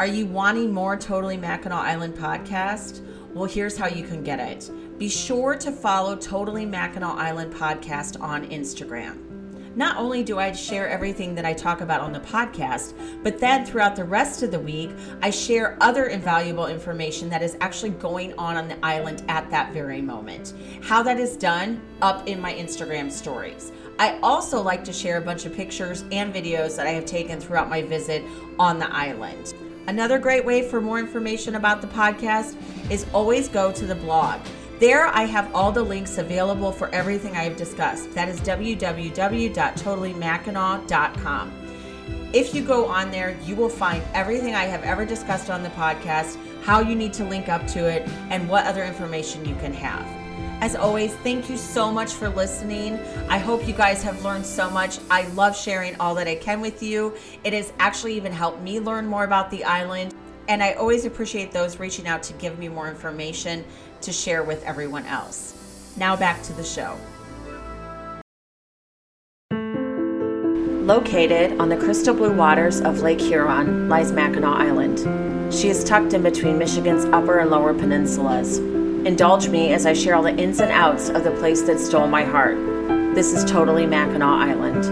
Are you wanting more Totally Mackinac Island podcast? Well, here's how you can get it. Be sure to follow Totally Mackinac Island podcast on Instagram. Not only do I share everything that I talk about on the podcast, but then throughout the rest of the week, I share other invaluable information that is actually going on on the island at that very moment. How that is done, up in my Instagram stories. I also like to share a bunch of pictures and videos that I have taken throughout my visit on the island. Another great way for more information about the podcast is always go to the blog. There, I have all the links available for everything I have discussed. That is www.totallymackinac.com. If you go on there, you will find everything I have ever discussed on the podcast, how you need to link up to it, and what other information you can have. As always, thank you so much for listening. I hope you guys have learned so much. I love sharing all that I can with you. It has actually even helped me learn more about the island. And I always appreciate those reaching out to give me more information to share with everyone else. Now back to the show. Located on the crystal blue waters of Lake Huron lies Mackinac Island. She is tucked in between Michigan's upper and lower peninsulas. Indulge me as I share all the ins and outs of the place that stole my heart. This is totally Mackinac Island.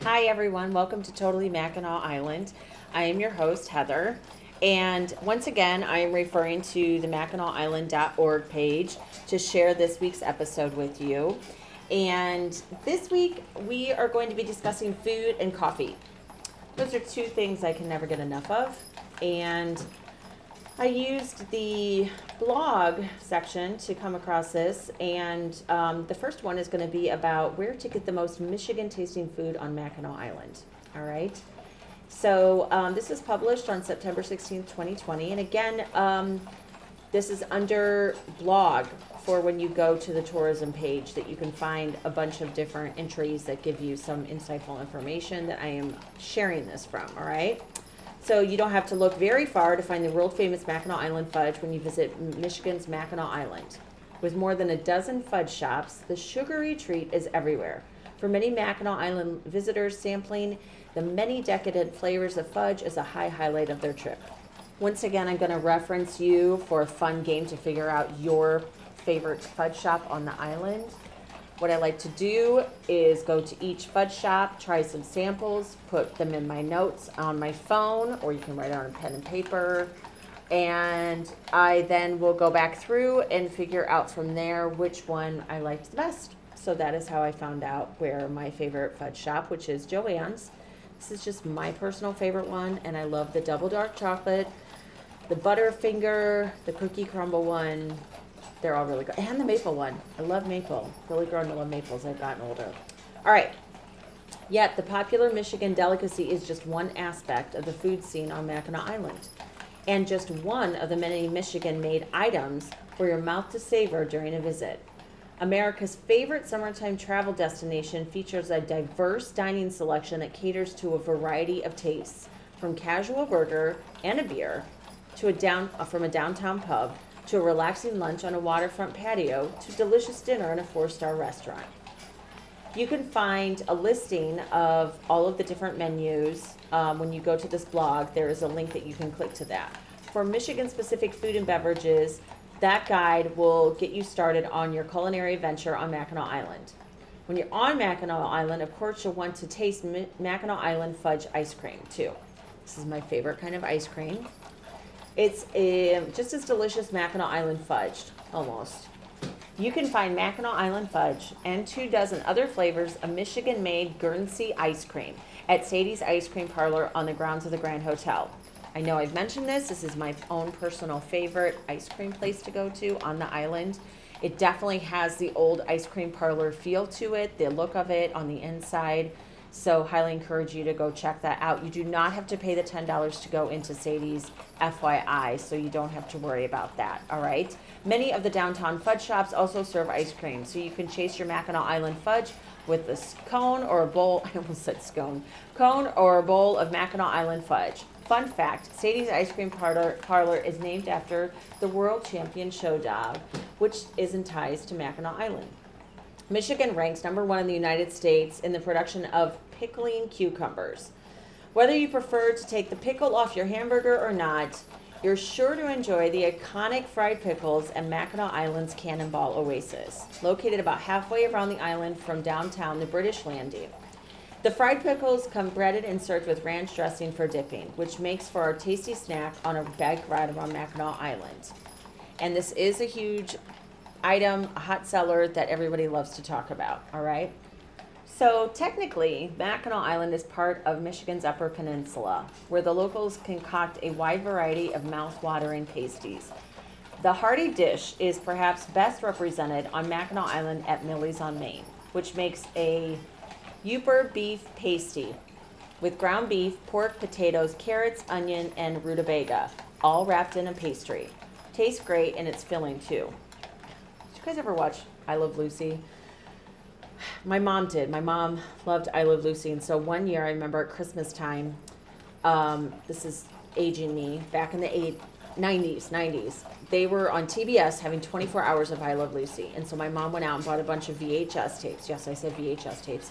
Hi, everyone. Welcome to Totally Mackinac Island. I am your host, Heather. And once again, I am referring to the MackinacIsland.org page to share this week's episode with you. And this week, we are going to be discussing food and coffee. Those are two things I can never get enough of. And I used the blog section to come across this, and um, the first one is going to be about where to get the most Michigan tasting food on Mackinac Island. All right. So um, this was published on September 16, 2020. And again, um, this is under blog for when you go to the tourism page that you can find a bunch of different entries that give you some insightful information that I am sharing this from. All right. So you don't have to look very far to find the world famous Mackinac Island fudge when you visit Michigan's Mackinac Island. With more than a dozen fudge shops, the sugary treat is everywhere. For many Mackinac Island visitors, sampling the many decadent flavors of fudge is a high highlight of their trip. Once again, I'm going to reference you for a fun game to figure out your favorite fudge shop on the island. What I like to do is go to each fudge shop, try some samples, put them in my notes on my phone, or you can write it on a pen and paper. And I then will go back through and figure out from there which one I liked the best. So that is how I found out where my favorite fudge shop, which is JoAnn's. This is just my personal favorite one, and I love the double dark chocolate, the Butterfinger, the cookie crumble one, they're all really good. And the maple one. I love maple. Really grown to love maples. I've gotten older. All right. Yet the popular Michigan delicacy is just one aspect of the food scene on Mackinac Island, and just one of the many Michigan made items for your mouth to savor during a visit. America's favorite summertime travel destination features a diverse dining selection that caters to a variety of tastes, from casual burger and a beer to a down from a downtown pub to a relaxing lunch on a waterfront patio to delicious dinner in a four star restaurant. You can find a listing of all of the different menus um, when you go to this blog. There is a link that you can click to that. For Michigan specific food and beverages, that guide will get you started on your culinary adventure on Mackinac Island. When you're on Mackinac Island, of course, you'll want to taste Mackinac Island fudge ice cream too. This is my favorite kind of ice cream. It's a, just as delicious Mackinac Island fudge, almost. You can find Mackinac Island fudge and two dozen other flavors of Michigan made Guernsey ice cream at Sadie's Ice Cream Parlor on the grounds of the Grand Hotel. I know I've mentioned this. This is my own personal favorite ice cream place to go to on the island. It definitely has the old ice cream parlor feel to it, the look of it on the inside. So highly encourage you to go check that out. You do not have to pay the $10 to go into Sadie's FYI, so you don't have to worry about that, all right? Many of the downtown fudge shops also serve ice cream, so you can chase your Mackinac Island fudge with a cone or a bowl, I almost said scone, cone or a bowl of Mackinac Island fudge. Fun fact Sadie's Ice Cream Parlor, Parlor is named after the world champion show dog, which is in ties to Mackinac Island. Michigan ranks number one in the United States in the production of pickling cucumbers. Whether you prefer to take the pickle off your hamburger or not, you're sure to enjoy the iconic fried pickles at Mackinac Island's Cannonball Oasis, located about halfway around the island from downtown the British Landing. The fried pickles come breaded and served with ranch dressing for dipping, which makes for a tasty snack on a bike ride around Mackinac Island. And this is a huge item, a hot seller that everybody loves to talk about, all right? So technically, Mackinac Island is part of Michigan's Upper Peninsula, where the locals concoct a wide variety of mouth-watering pasties. The hearty dish is perhaps best represented on Mackinac Island at Millie's on Main, which makes a Yooper beef pasty with ground beef, pork, potatoes, carrots, onion, and rutabaga, all wrapped in a pastry. Tastes great and it's filling too. Did you guys ever watch I Love Lucy? my mom did. My mom loved I Love Lucy, and so one year I remember at Christmas time. Um, this is aging me. Back in the eight, 90s, 90s, they were on TBS having 24 hours of I Love Lucy, and so my mom went out and bought a bunch of VHS tapes. Yes, I said VHS tapes,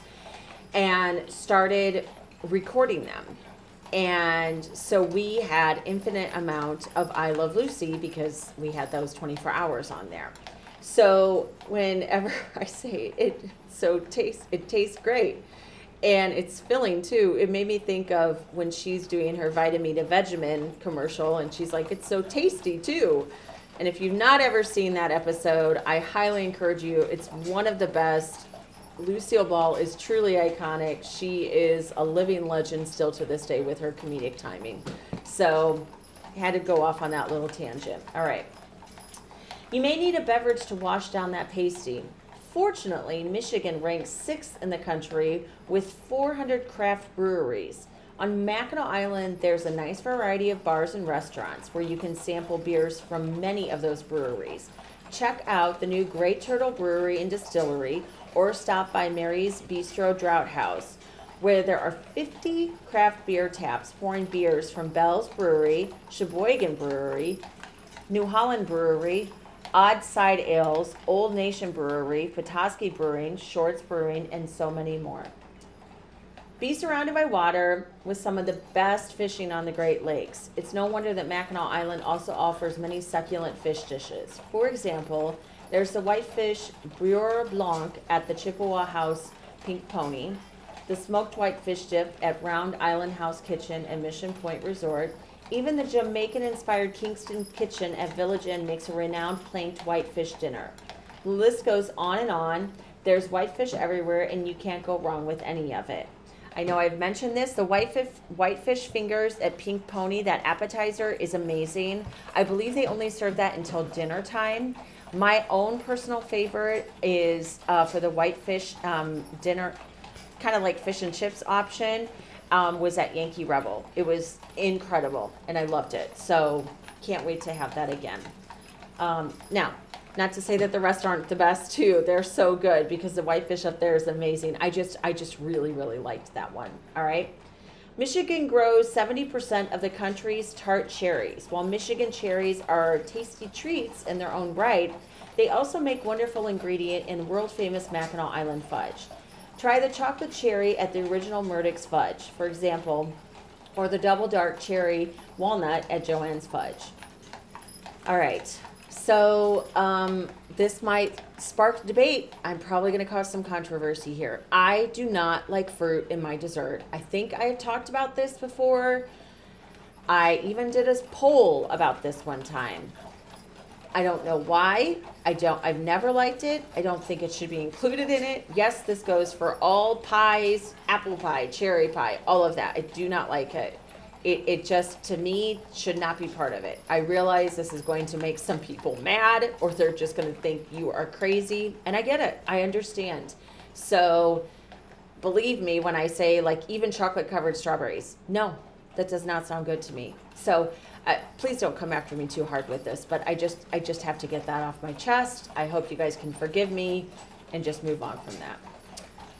and started recording them. And so we had infinite amount of I Love Lucy because we had those 24 hours on there. So whenever I say it, so tastes it tastes great, and it's filling too. It made me think of when she's doing her Vitameatavegamin commercial, and she's like, "It's so tasty too." And if you've not ever seen that episode, I highly encourage you. It's one of the best. Lucille Ball is truly iconic. She is a living legend still to this day with her comedic timing. So, had to go off on that little tangent. All right. You may need a beverage to wash down that pasty. Fortunately, Michigan ranks sixth in the country with 400 craft breweries. On Mackinac Island, there's a nice variety of bars and restaurants where you can sample beers from many of those breweries. Check out the new Great Turtle Brewery and Distillery or stop by Mary's Bistro Draught House, where there are 50 craft beer taps pouring beers from Bell's Brewery, Cheboygan Brewery, New Holland Brewery, Odd Side Ales, Old Nation Brewery, Petoskey Brewing, Shorts Brewing, and so many more. Be surrounded by water with some of the best fishing on the Great Lakes. It's no wonder that Mackinac Island also offers many succulent fish dishes. For example, there's the whitefish Beurre Blanc at the Chippewa House Pink Pony, the smoked whitefish dip at Round Island House Kitchen and Mission Point Resort, even the Jamaican inspired Kingston Kitchen at Village Inn makes a renowned planked whitefish dinner. The list goes on and on. There's whitefish everywhere, and you can't go wrong with any of it. I know I've mentioned this. The whitefish, whitefish fingers at Pink Pony, that appetizer is amazing. I believe they only serve that until dinner time. My own personal favorite is uh, for the whitefish um, dinner, kind of like fish and chips option um, was at Yankee Rebel. It was incredible, and I loved it. So can't wait to have that again. Um, now, not to say that the rest aren't the best too. They're so good because the whitefish up there is amazing. I just, I just really, really liked that one. All right. Michigan grows 70% of the country's tart cherries. While Michigan cherries are tasty treats in their own right, they also make wonderful ingredient in world famous Mackinac Island fudge. Try the chocolate cherry at the original Murdick's Fudge, for example, or the double dark cherry walnut at JoAnn's Fudge. All right, so um, this might spark debate. I'm probably going to cause some controversy here. I do not like fruit in my dessert. I think I have talked about this before. I even did a poll about this one time. I don't know why. I don't, I've never liked it. I don't think it should be included in it. Yes, this goes for all pies, apple pie, cherry pie, all of that. I do not like it. It, it just, to me, should not be part of it. I realize this is going to make some people mad or they're just going to think you are crazy. And I get it. I understand. So believe me when I say, like, even chocolate covered strawberries. No, that does not sound good to me. So uh, please don't come after me too hard with this, but I just I just have to get that off my chest. I hope you guys can forgive me and just move on from that.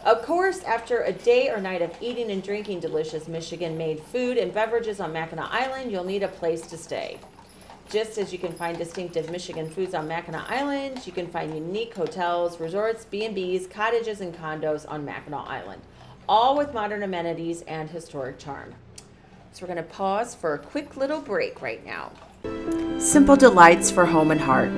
Of course, after a day or night of eating and drinking delicious Michigan made food and beverages on Mackinac Island, you'll need a place to stay. Just as you can find distinctive Michigan foods on Mackinac Island, you can find unique hotels, resorts, B&Bs, cottages, and condos on Mackinac Island, all with modern amenities and historic charm. So we're going to pause for a quick little break right now. Simple delights for home and heart.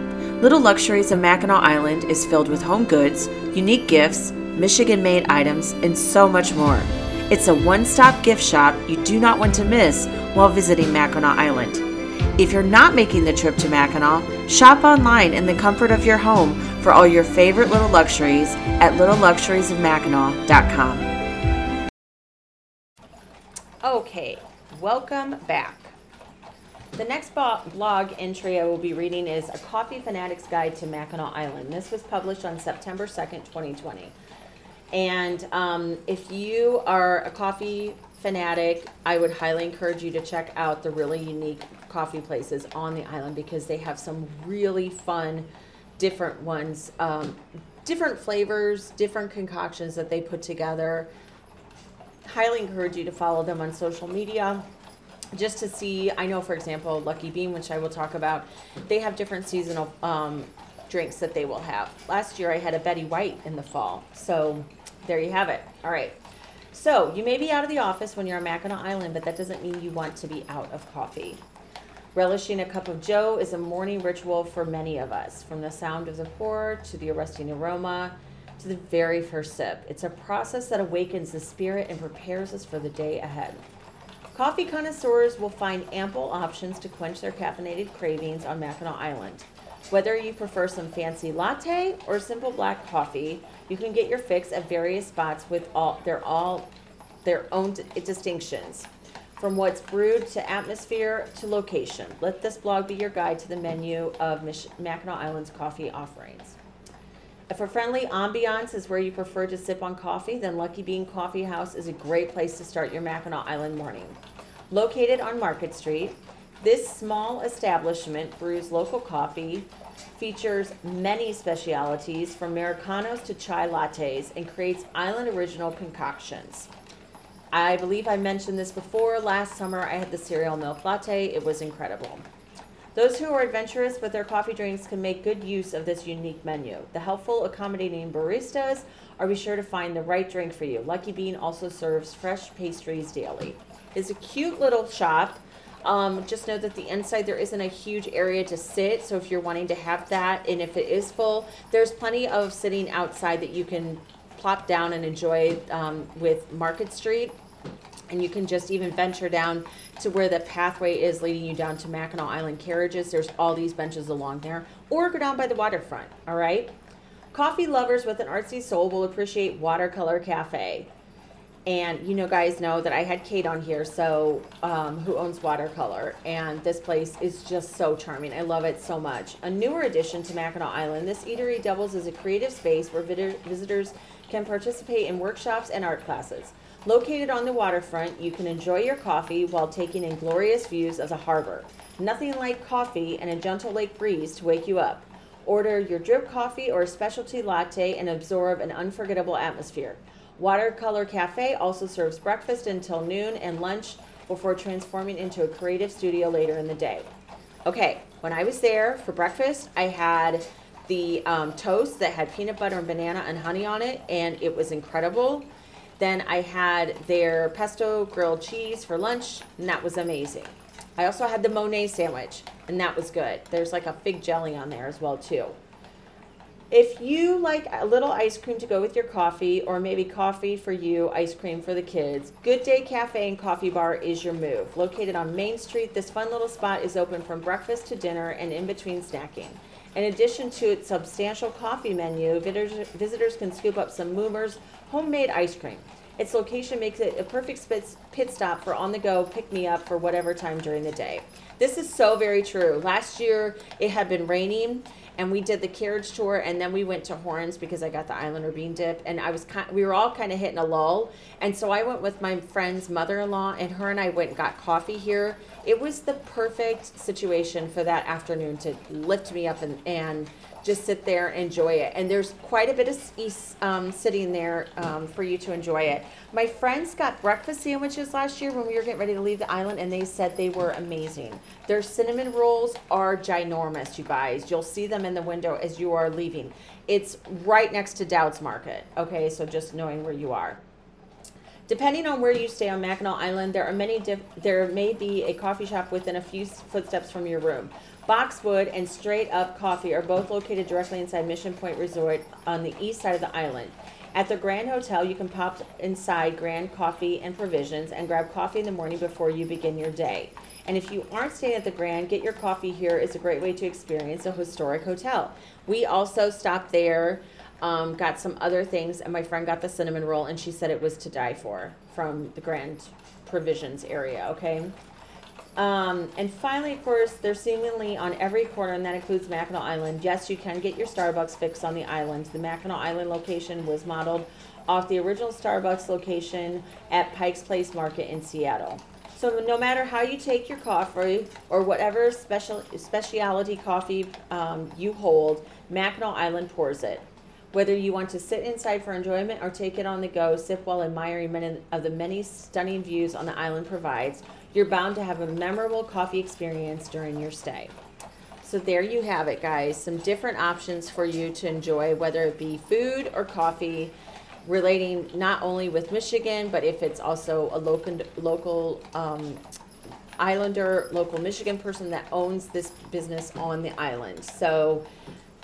Little Luxuries of Mackinac Island is filled with home goods, unique gifts, Michigan made items, and so much more. It's a one stop gift shop you do not want to miss while visiting Mackinac Island. If you're not making the trip to Mackinac, shop online in the comfort of your home for all your favorite little luxuries at littleluxuriesofmackinac.com. Okay, welcome back. The next blog entry I will be reading is A Coffee Fanatic's Guide to Mackinac Island. This was published on September 2nd, 2020. And um, if you are a coffee fanatic, I would highly encourage you to check out the really unique coffee places on the island because they have some really fun, different ones, um, different flavors, different concoctions that they put together. Highly encourage you to follow them on social media just to see. I know, for example, Lucky Bean, which I will talk about, they have different seasonal um, drinks that they will have. Last year I had a Betty White in the fall. So there you have it. All right. So you may be out of the office when you're on Mackinac Island, but that doesn't mean you want to be out of coffee. Relishing a cup of joe is a morning ritual for many of us, from the sound of the pour to the arresting aroma to the very first sip. It's a process that awakens the spirit and prepares us for the day ahead. Coffee connoisseurs will find ample options to quench their caffeinated cravings on Mackinac Island. Whether you prefer some fancy latte or simple black coffee, you can get your fix at various spots with all they're all their own distinctions. From what's brewed to atmosphere to location. Let this blog be your guide to the menu of Mich- Mackinac Island's coffee offerings. If a friendly ambiance is where you prefer to sip on coffee, then Lucky Bean Coffee House is a great place to start your Mackinac Island morning. Located on Market Street, this small establishment brews local coffee, features many specialities from Americanos to chai lattes, and creates island original concoctions. I believe I mentioned this before. Last summer, I had the cereal milk latte. It was incredible. Those who are adventurous with their coffee drinks can make good use of this unique menu. The helpful, accommodating baristas are be sure to find the right drink for you. Lucky Bean also serves fresh pastries daily. It's a cute little shop. Um, just know that the inside there isn't a huge area to sit, so if you're wanting to have that, and if it is full, there's plenty of sitting outside that you can plop down and enjoy um, with Market Street. And you can just even venture down to where the pathway is leading you down to Mackinac Island carriages. There's all these benches along there, or go down by the waterfront. All right. Coffee lovers with an artsy soul will appreciate Watercolor Cafe. And you know, guys know that I had Kate on here, so um, who owns Watercolor, and this place is just so charming. I love it so much. A newer addition to Mackinac Island, this eatery doubles as a creative space where visitors can participate in workshops and art classes. Located on the waterfront, you can enjoy your coffee while taking in glorious views of the harbor. Nothing like coffee and a gentle lake breeze to wake you up. Order your drip coffee or a specialty latte and absorb an unforgettable atmosphere. Watercolor Cafe also serves breakfast until noon and lunch before transforming into a creative studio later in the day. Okay, when I was there for breakfast, I had the um, toast that had peanut butter and banana and honey on it, and it was incredible. Then I had their pesto grilled cheese for lunch, and that was amazing. I also had the Monet sandwich, and that was good. There's like a fig jelly on there as well too. If you like a little ice cream to go with your coffee, or maybe coffee for you, ice cream for the kids, Good Day Cafe and Coffee Bar is your move. Located on Main Street, this fun little spot is open from breakfast to dinner and in between snacking. In addition to its substantial coffee menu, visitors, can scoop up some Moomer's homemade ice cream. Its location makes it a perfect pit stop for on the go pick me up for whatever time during the day. This is so very true. Last year it had been raining and we did the carriage tour and then we went to Horns because I got the Islander bean dip and I was kind we were all kind of hitting a lull and so I went with my friend's mother-in-law and her and I went and got coffee here. It was the perfect situation for that afternoon to lift me up and, and just sit there and enjoy it. And there's quite a bit of um, sitting there um, for you to enjoy it. My friends got breakfast sandwiches last year when we were getting ready to leave the island, and they said they were amazing. Their cinnamon rolls are ginormous, you guys. You'll see them in the window as you are leaving. It's right next to Doud's Market. Okay, so just knowing where you are. Depending on where you stay on Mackinac Island, there are many. Diff- there may be a coffee shop within a few footsteps from your room. Boxwood and Straight Up Coffee are both located directly inside Mission Point Resort on the east side of the island. At the Grand Hotel, you can pop inside Grand Coffee and Provisions and grab coffee in the morning before you begin your day. And if you aren't staying at the Grand, get your coffee here is a great way to experience a historic hotel. We also stopped there um, got some other things, and my friend got the cinnamon roll, and she said it was to die for from the Grand Provisions area. Okay. Um, and finally, of course, they're seemingly on every corner, and that includes Mackinac Island. Yes, you can get your Starbucks fix on the island. The Mackinac Island location was modeled off the original Starbucks location at Pike's Place Market in Seattle. So no matter how you take your coffee or whatever special specialty coffee um, you hold, Mackinac Island pours it. Whether you want to sit inside for enjoyment or take it on the go, sip while admiring many of the many stunning views on the island provides, you're bound to have a memorable coffee experience during your stay. So there you have it, guys. Some different options for you to enjoy, whether it be food or coffee, relating not only with Michigan, but if it's also a local local um, islander, local Michigan person that owns this business on the island. So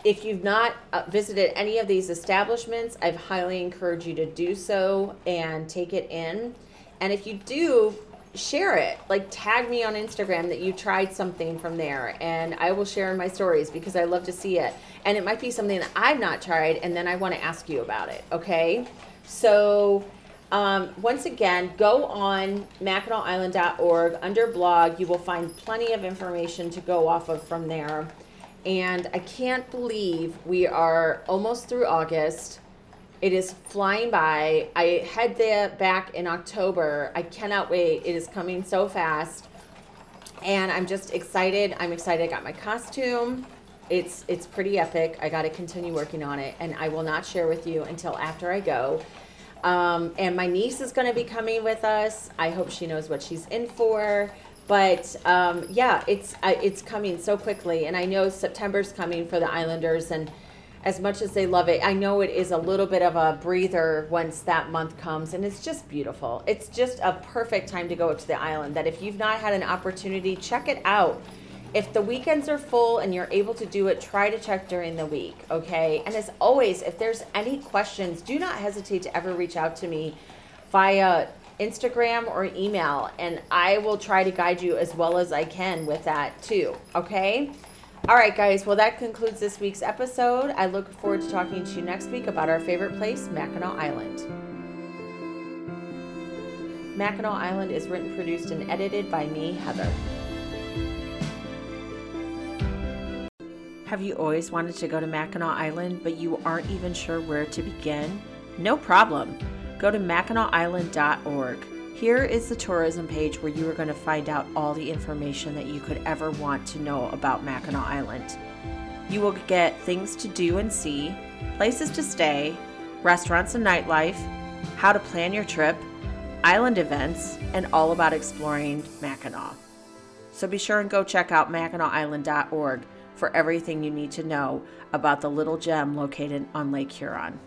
if you've not uh, visited any of these establishments, I've highly encourage you to do so and take it in. And if you do, share it. Like tag me on Instagram that you tried something from there, and I will share in my stories because I love to see it. And it might be something that I've not tried, and then I want to ask you about it. Okay, so. Um, once again, go on MackinacIsland.org under blog. You will find plenty of information to go off of from there. And I can't believe we are almost through August. It is flying by. I head there back in October. I cannot wait. It is coming so fast. And I'm just excited. I'm excited. I got my costume. It's it's pretty epic. I got to continue working on it, and I will not share with you until after I go. Um, and my niece is going to be coming with us. I hope she knows what she's in for. But um, yeah, it's uh, it's coming so quickly, and I know September's coming for the Islanders, and as much as they love it, I know it is a little bit of a breather once that month comes, and it's just beautiful. It's just a perfect time to go to the island. That if you've not had an opportunity, check it out. If the weekends are full and you're able to do it, try to check during the week, okay? And as always, if there's any questions, do not hesitate to ever reach out to me via Instagram or email, and I will try to guide you as well as I can with that too, okay? All right, guys, well, that concludes this week's episode. I look forward to talking to you next week about our favorite place, Mackinac Island. Mackinac Island is written, produced, and edited by me, Heather. Have you always wanted to go to Mackinac Island, but you aren't even sure where to begin? No problem. Go to MackinacIsland.org. Here is the tourism page where you are going to find out all the information that you could ever want to know about Mackinac Island. You will get things to do and see, places to stay, restaurants and nightlife, how to plan your trip, island events, and all about exploring Mackinac. So be sure and go check out MackinacIsland.org for everything you need to know about the little gem located on Lake Huron.